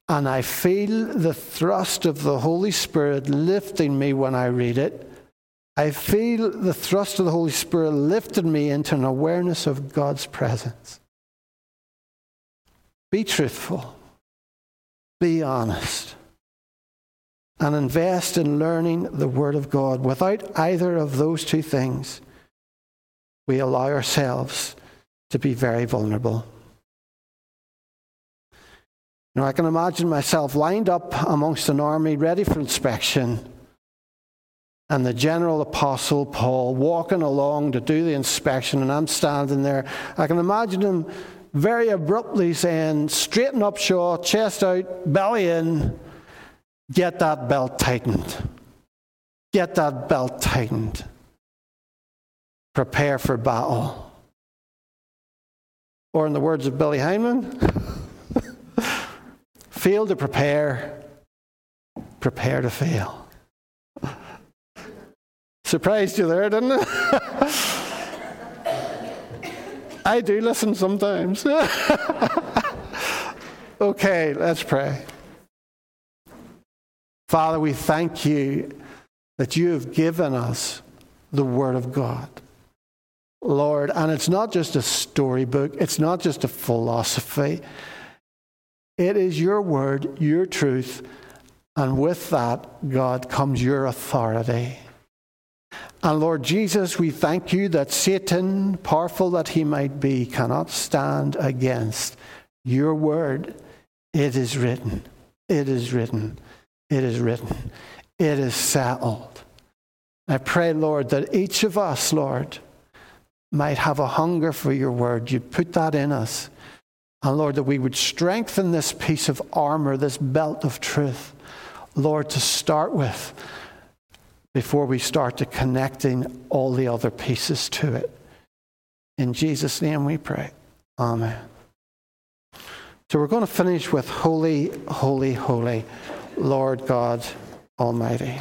and I feel the thrust of the Holy Spirit lifting me when I read it. I feel the thrust of the Holy Spirit lifting me into an awareness of God's presence. Be truthful, be honest, and invest in learning the Word of God. Without either of those two things, we allow ourselves to be very vulnerable. Now, I can imagine myself lined up amongst an army ready for inspection, and the general apostle Paul walking along to do the inspection, and I'm standing there. I can imagine him very abruptly saying, Straighten up, Shaw, chest out, belly in, get that belt tightened. Get that belt tightened prepare for battle. Or, in the words of Billy Heineman, fail to prepare, prepare to fail. Surprised you there, didn't it? I do listen sometimes. okay, let's pray. Father, we thank you that you have given us the Word of God. Lord. And it's not just a storybook, it's not just a philosophy. It is your word, your truth, and with that, God, comes your authority. And Lord Jesus, we thank you that Satan, powerful that he might be, cannot stand against your word. It is written. It is written. It is written. It is settled. I pray, Lord, that each of us, Lord, might have a hunger for your word. You'd put that in us. And Lord, that we would strengthen this piece of armor, this belt of truth, Lord, to start with before we start to connecting all the other pieces to it. In Jesus' name we pray. Amen. So we're going to finish with Holy, Holy, Holy, Lord God Almighty.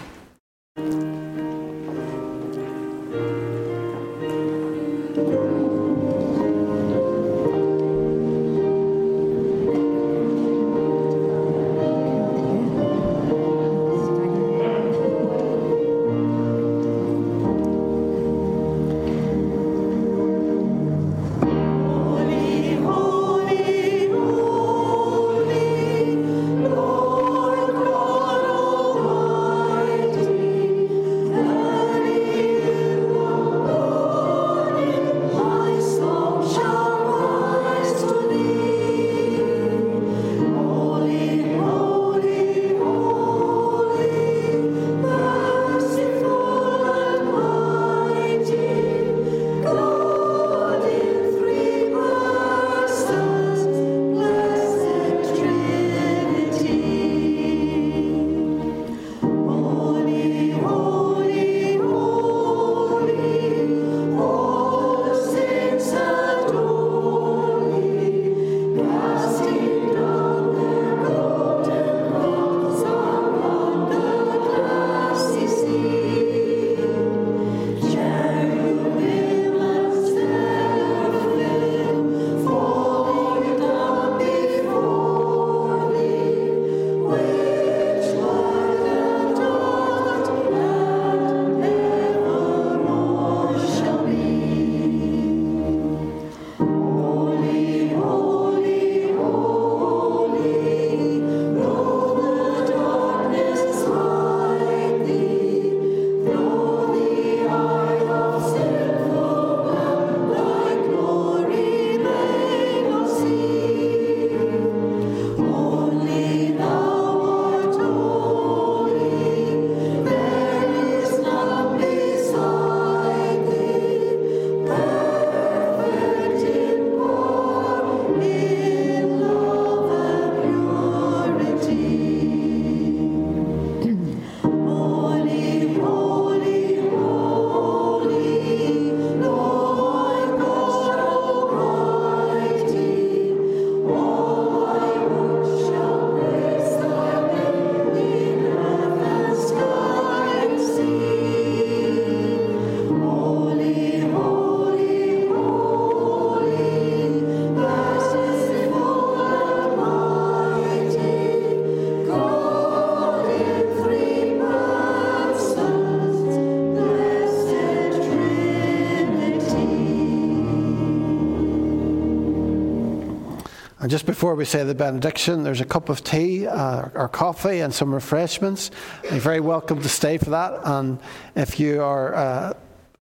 Before we say the benediction, there's a cup of tea uh, or coffee and some refreshments. You're very welcome to stay for that. And if you are uh,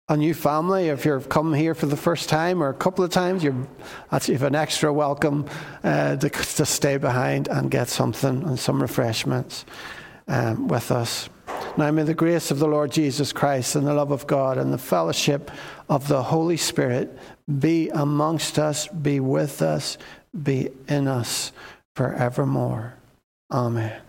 a new family, if you've come here for the first time or a couple of times, you're, an extra welcome uh, to, to, stay behind and get something and some refreshments um, with us. Now, may the grace of the Lord Jesus Christ and the love of God and the fellowship of the Holy Spirit be amongst us, be with us, be in us forevermore. Amen.